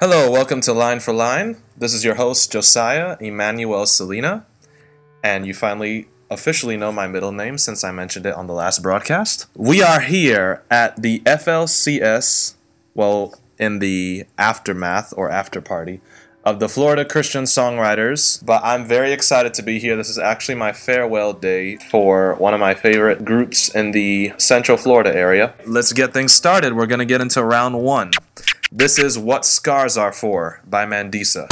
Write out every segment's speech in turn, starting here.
Hello, welcome to Line for Line. This is your host, Josiah Emmanuel Selena, and you finally officially know my middle name since I mentioned it on the last broadcast. We are here at the FLCS, well, in the aftermath or after party of the Florida Christian Songwriters, but I'm very excited to be here. This is actually my farewell day for one of my favorite groups in the Central Florida area. Let's get things started. We're going to get into round one. This is What Scars Are For by Mandisa.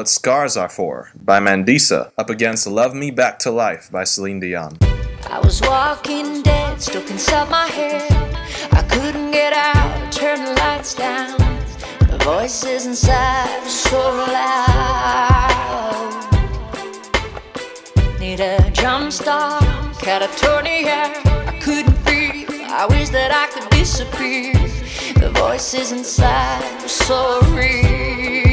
What Scars Are For by Mandisa, up against Love Me Back to Life by Celine Dion. I was walking dead, stuck inside my head. I couldn't get out, turn the lights down. The voices inside were so loud. Need a jump start, catatonia. I couldn't breathe, I wish that I could disappear. The voices inside were so real.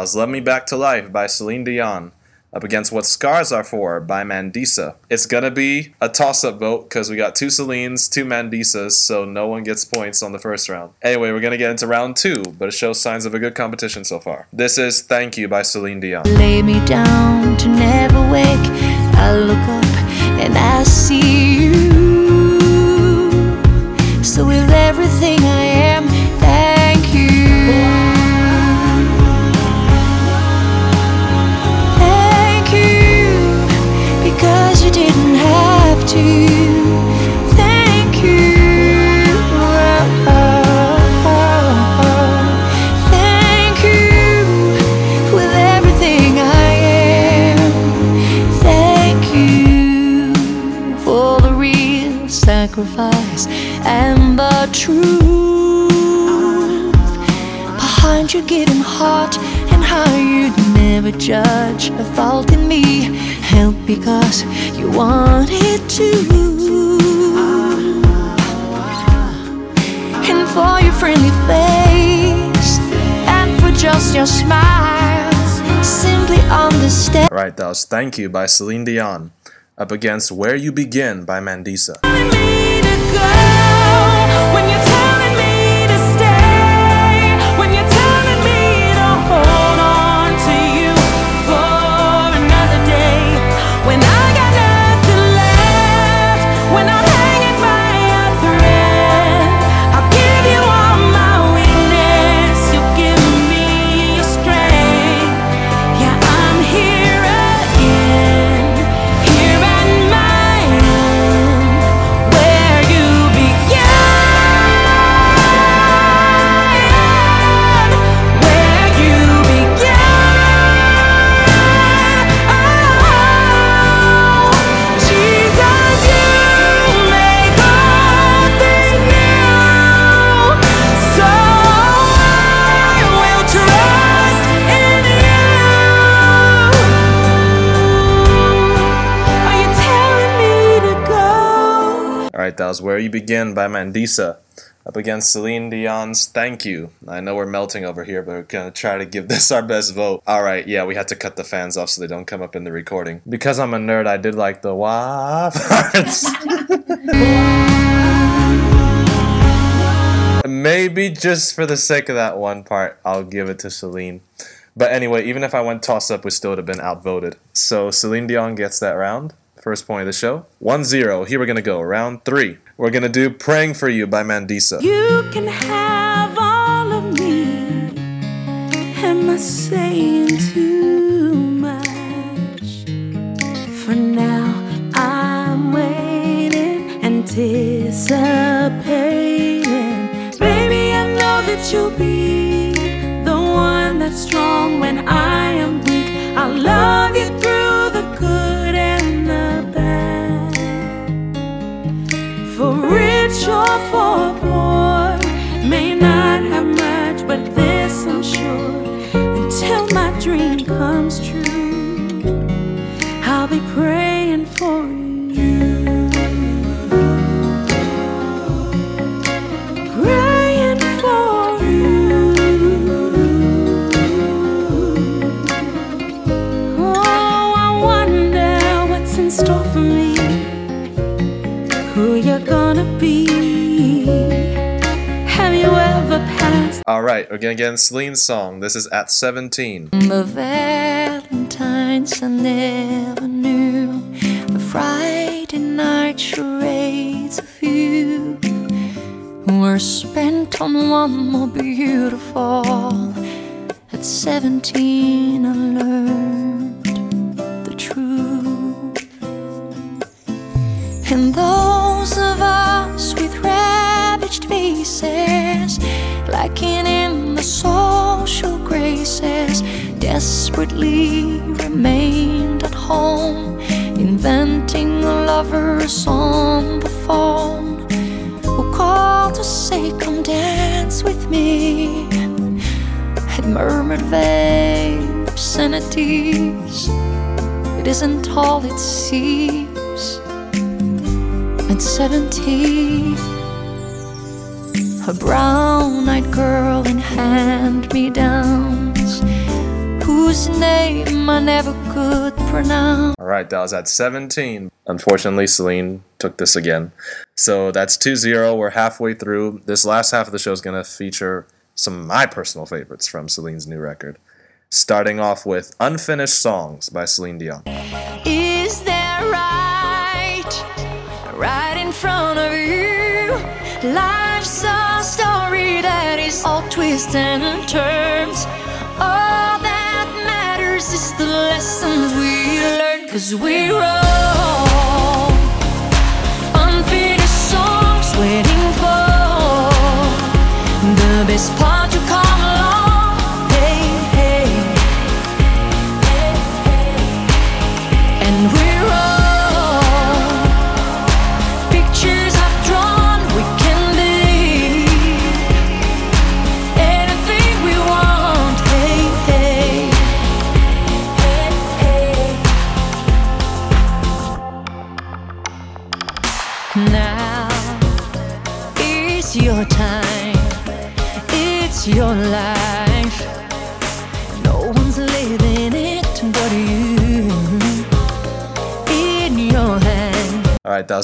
Right, Love Me Back to Life by Celine Dion, up against What Scars Are For by Mandisa. It's gonna be a toss up vote because we got two Celines, two Mandisas, so no one gets points on the first round. Anyway, we're gonna get into round two, but it shows signs of a good competition so far. This is Thank You by Celine Dion. lay me down to never wake. I look up and I see sacrifice and the truth behind your giving heart and how you'd never judge a fault in me. Help because you wanted to. And for your friendly face and for just your smile, simply understand. All right, that was Thank You by Celine Dion, up against Where You Begin by Mandisa. Right, that was Where You Begin by Mandisa. Up against Celine Dion's Thank You. I know we're melting over here, but we're gonna try to give this our best vote. Alright, yeah, we had to cut the fans off so they don't come up in the recording. Because I'm a nerd, I did like the wah parts. Maybe just for the sake of that one part, I'll give it to Celine. But anyway, even if I went toss up, we still would have been outvoted. So Celine Dion gets that round. First point of the show. 1 0. Here we're going to go. Round three. We're going to do Praying for You by Mandisa. You can have all of me. Am I saying too much? For now, I'm waiting, anticipating. Baby, I know that you'll be Alright, we're Celine's song. This is at 17. the Valentine's I never knew? The Friday night charades of you were spent on one more beautiful. At 17, I learned the truth. And those faces, lacking in the social graces, desperately remained at home, inventing lovers on the phone who called to say, Come dance with me. Had murmured vague obscenities. It isn't all it seems. At 17, a brown eyed girl in hand me downs, whose name I never could pronounce. Alright, that was at 17. Unfortunately, Celine took this again. So that's 2 0. We're halfway through. This last half of the show is going to feature some of my personal favorites from Celine's new record. Starting off with Unfinished Songs by Celine Dion. Is that right? Right in front of you. Life's a all twists and turns. All that matters is the lessons we learn. Cause we're all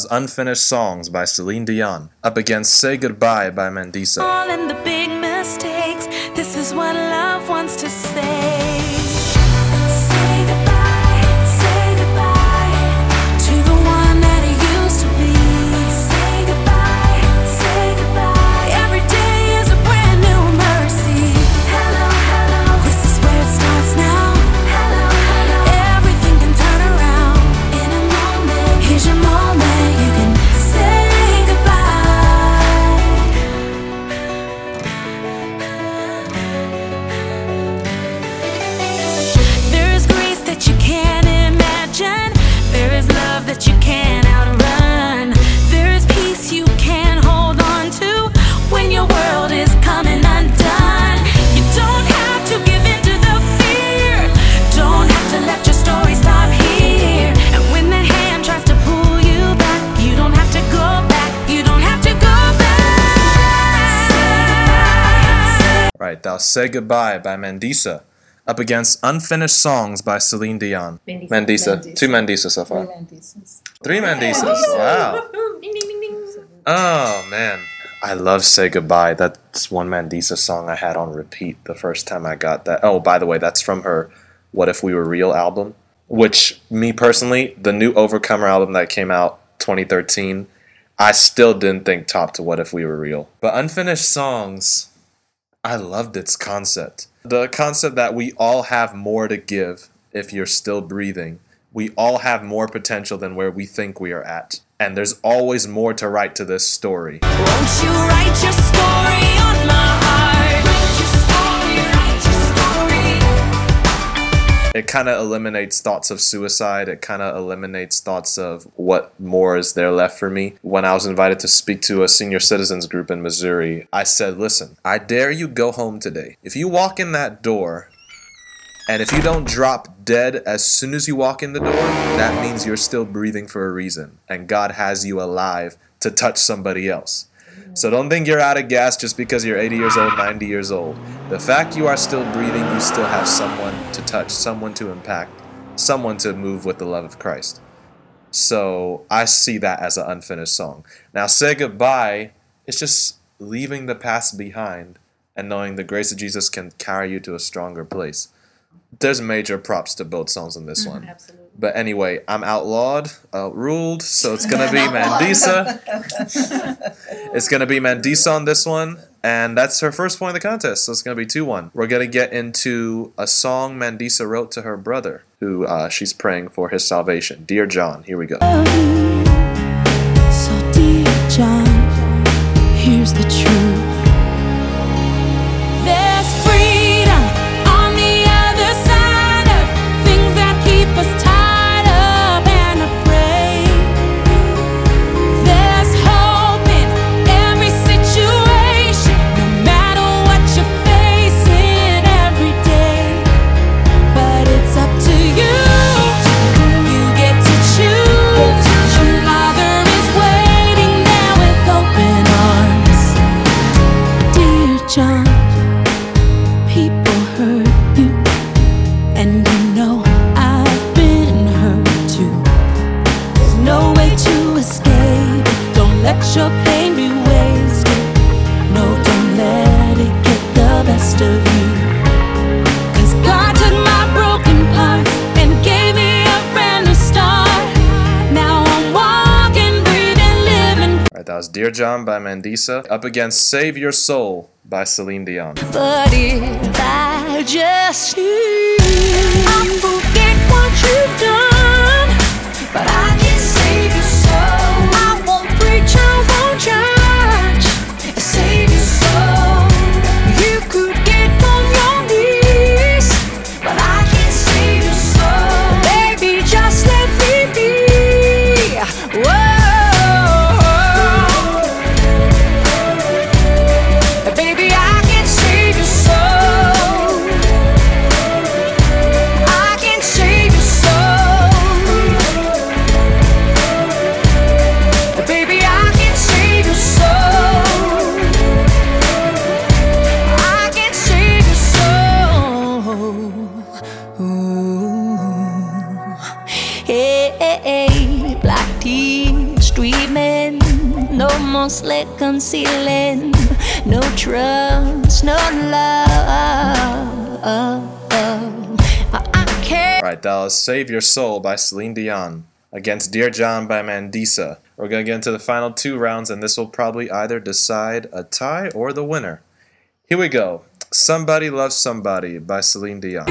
Unfinished Songs by Celine Dion. Up against Say Goodbye by Mandisa. That Say Goodbye by Mandisa, up against Unfinished Songs by Celine Dion. Mandisa. Mandisa. Mandisa. Two Mandisa so far. Mandisas. Three Mandisas. Wow. Oh man, I love "Say Goodbye." That's one Mandisa song I had on repeat the first time I got that. Oh, by the way, that's from her "What If We Were Real" album, which me personally, the new Overcomer album that came out 2013, I still didn't think topped to "What If We Were Real." But "Unfinished Songs," I loved its concept. The concept that we all have more to give if you're still breathing. We all have more potential than where we think we are at. And there's always more to write to this story. It kind of eliminates thoughts of suicide. It kind of eliminates thoughts of what more is there left for me. When I was invited to speak to a senior citizens group in Missouri, I said, Listen, I dare you go home today. If you walk in that door And if you don't drop dead as soon as you walk in the door, that means you're still breathing for a reason. And God has you alive to touch somebody else. So don't think you're out of gas just because you're 80 years old, 90 years old. The fact you are still breathing, you still have someone to touch, someone to impact, someone to move with the love of Christ. So I see that as an unfinished song. Now, say goodbye, it's just leaving the past behind and knowing the grace of Jesus can carry you to a stronger place. There's major props to both songs in this mm-hmm, one. Absolutely. But anyway, I'm outlawed, outruled, so it's gonna be Mandisa. it's gonna be Mandisa on this one, and that's her first point of the contest. So it's gonna be two one. We're gonna get into a song Mandisa wrote to her brother, who uh, she's praying for his salvation. Dear John, here we go. So dear John, here's the truth. John by Mandisa, up against Save Your Soul by Celine Dion. But if I just I forget what you've done, but I can't. All right, that was Save Your Soul by Celine Dion against Dear John by Mandisa. We're going to get into the final two rounds, and this will probably either decide a tie or the winner. Here we go. Somebody Loves Somebody by Celine Dion.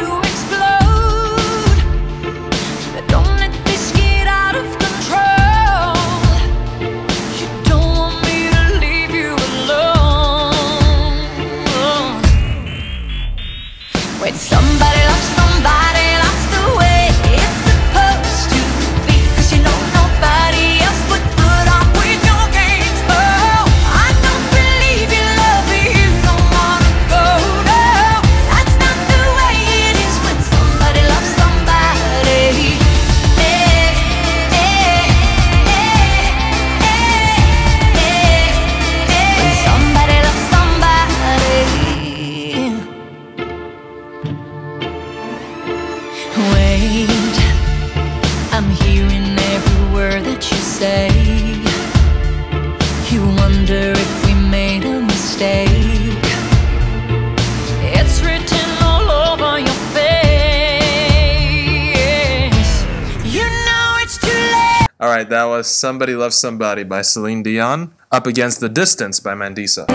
Somebody Loves Somebody by Celine Dion. Up Against the Distance by Mandisa.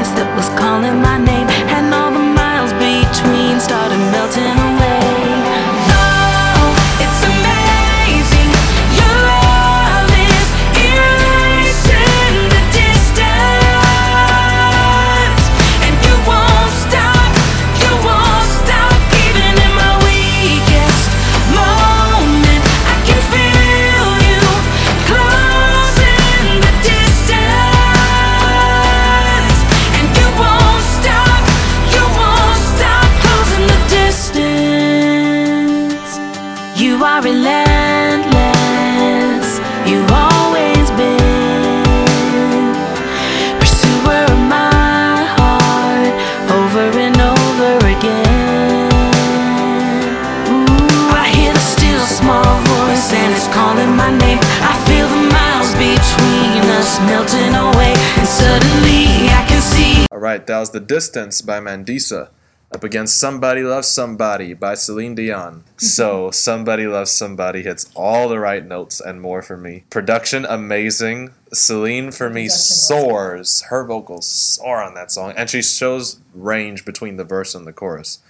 Was The Distance by Mandisa. Up against Somebody Loves Somebody by Celine Dion. So, Somebody Loves Somebody hits all the right notes and more for me. Production amazing. Celine for me soars. Her vocals soar on that song, and she shows range between the verse and the chorus.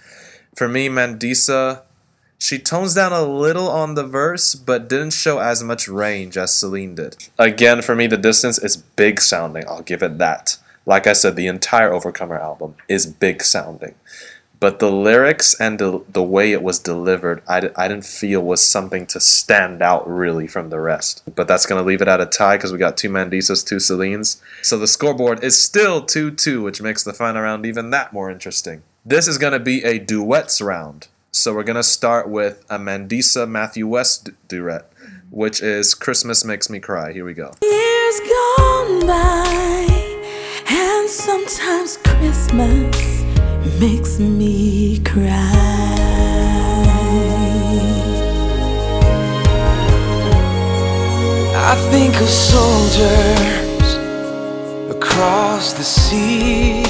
For me, Mandisa, she tones down a little on the verse, but didn't show as much range as Celine did. Again, for me, The Distance is big sounding. I'll give it that. Like I said, the entire Overcomer album is big sounding. But the lyrics and the, the way it was delivered, I, I didn't feel was something to stand out really from the rest. But that's going to leave it at a tie because we got two Mandisas, two Celines. So the scoreboard is still 2 2, which makes the final round even that more interesting. This is going to be a duets round. So we're going to start with a Mandisa Matthew West du- duet, which is Christmas Makes Me Cry. Here we go. Years gone by, sometimes Christmas makes me cry. I think of soldiers across the sea.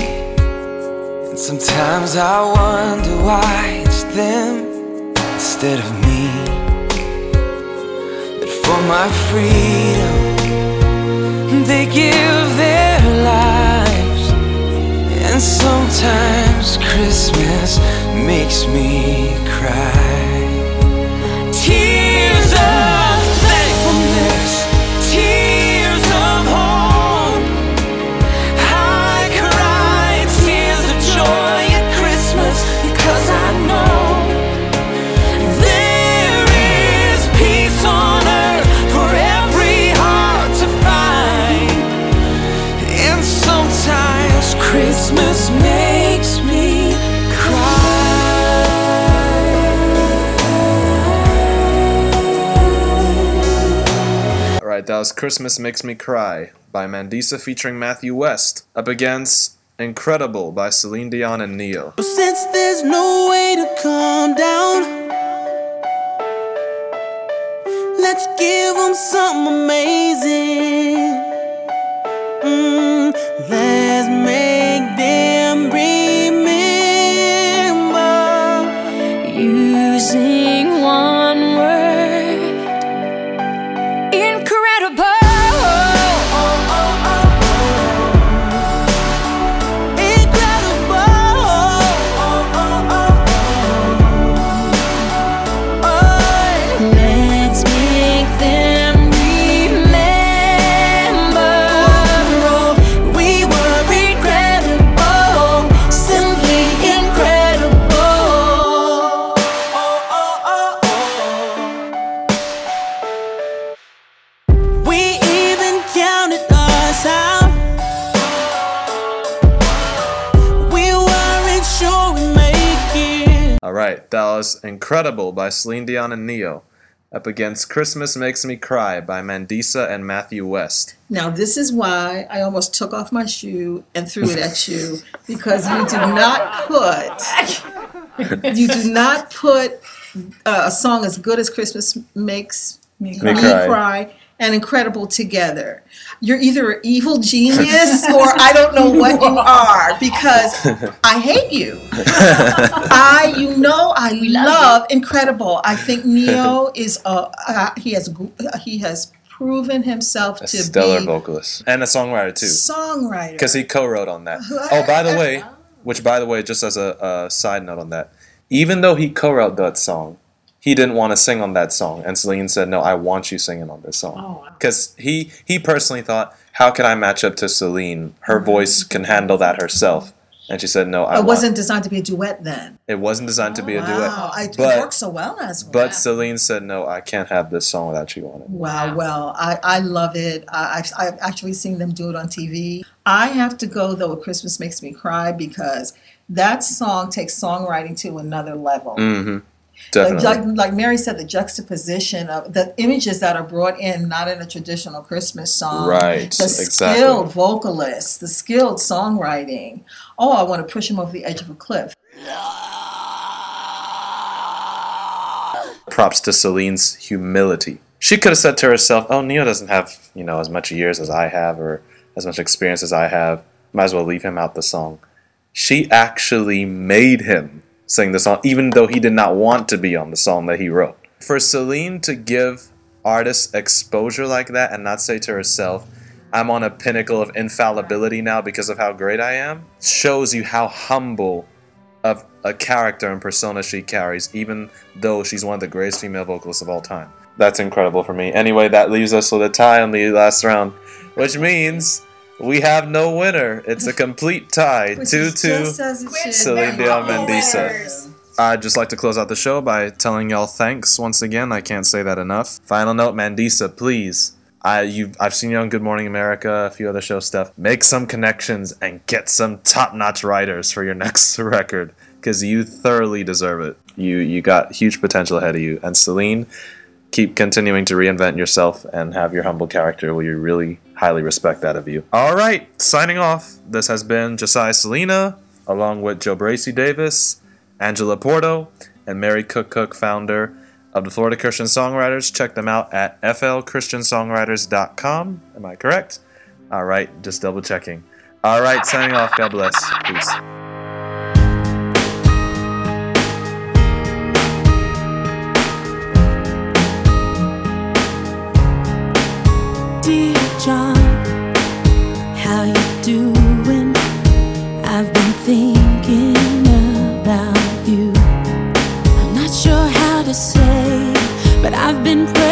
And sometimes I wonder why it's them instead of me. That for my freedom, they give their lives. Sometimes Christmas makes me cry. Was Christmas Makes Me Cry by Mandisa featuring Matthew West. Up against Incredible by Celine Dion and Ne-Yo. Since there's no way to calm down, let's give them something amazing. Mm, let's make Incredible by Celine Dion and Ne-Yo. Up against Christmas Makes Me Cry by Mandisa and Matthew West. Now, this is why I almost took off my shoe and threw it at you because you do not put you do not put uh, a song as good as Christmas makes me cry. cry. And Incredible together. You're either an evil genius or I don't know what you are because I hate you. I, you know, I love Incredible. I think Ne-Yo is a uh, he has he has proven himself A to stellar be vocalist and a songwriter too, songwriter. because he co-wrote on that. Oh, by the way, which by the way, just as a, a side note on that, even though he co-wrote that song, he didn't want to sing on that song, and Celine said, "No, I want you singing on this Oh, song." wow. Because he he personally thought, "How can I match up to Celine? Her voice can handle that herself." And she said, "No, I it want- wasn't designed to be a duet then. It wasn't designed to be a duet." Wow, I, But- it works so well as well. But Celine said, "No, I can't have this song without you on it." Wow, Wow. well, I, I love it. I, I've, I've actually seen them do it on TV. I have to go, though, Christmas Makes Me Cry because that song takes songwriting to another level. Mm-hmm. Like, Definitely. like, like Mary said, the juxtaposition of the images that are brought in, not in a traditional Christmas song. Right, The exactly. skilled vocalists, the skilled songwriting. Oh, I want to push him over the edge of a cliff. Props to Celine's humility. She could have said to herself, "Oh, Ne-Yo doesn't have you know as much years as I have, or as much experience as I have. Might as well leave him out the song." She actually made him sing the song, even though he did not want to be on the song that he wrote. For Celine to give artists exposure like that and not say to herself, I'm on a pinnacle of infallibility now because of how great I am, shows you how humble of a character and persona she carries, even though she's one of the greatest female vocalists of all time. That's incredible for me. Anyway, that leaves us with a tie on the last round, which means we have no winner. It's a complete tie. 2 is 2. just as it should Celine. Dion Mandisa. I'd just like to close out the show by telling y'all thanks once again. I can't say that enough. Final note, Mandisa, please. I you I've seen you on Good Morning America, a few other show stuff. Make some connections and get some top-notch writers for your next record because you thoroughly deserve it. You you got huge potential ahead of you. And Celine, keep continuing to reinvent yourself and have your humble character. We really highly respect that of you. All right, signing off. This has been Josiah Selena, along with Joe Bracy Davis, Angela Porto, and Mary Cook Cook, founder of the Florida Christian Songwriters. Check them out at flchristiansongwriters.com. Am I correct? All right, just double checking. All right, signing off. God bless. Peace. John, how you doing? I've been thinking about you. I'm not sure how to say, but I've been praying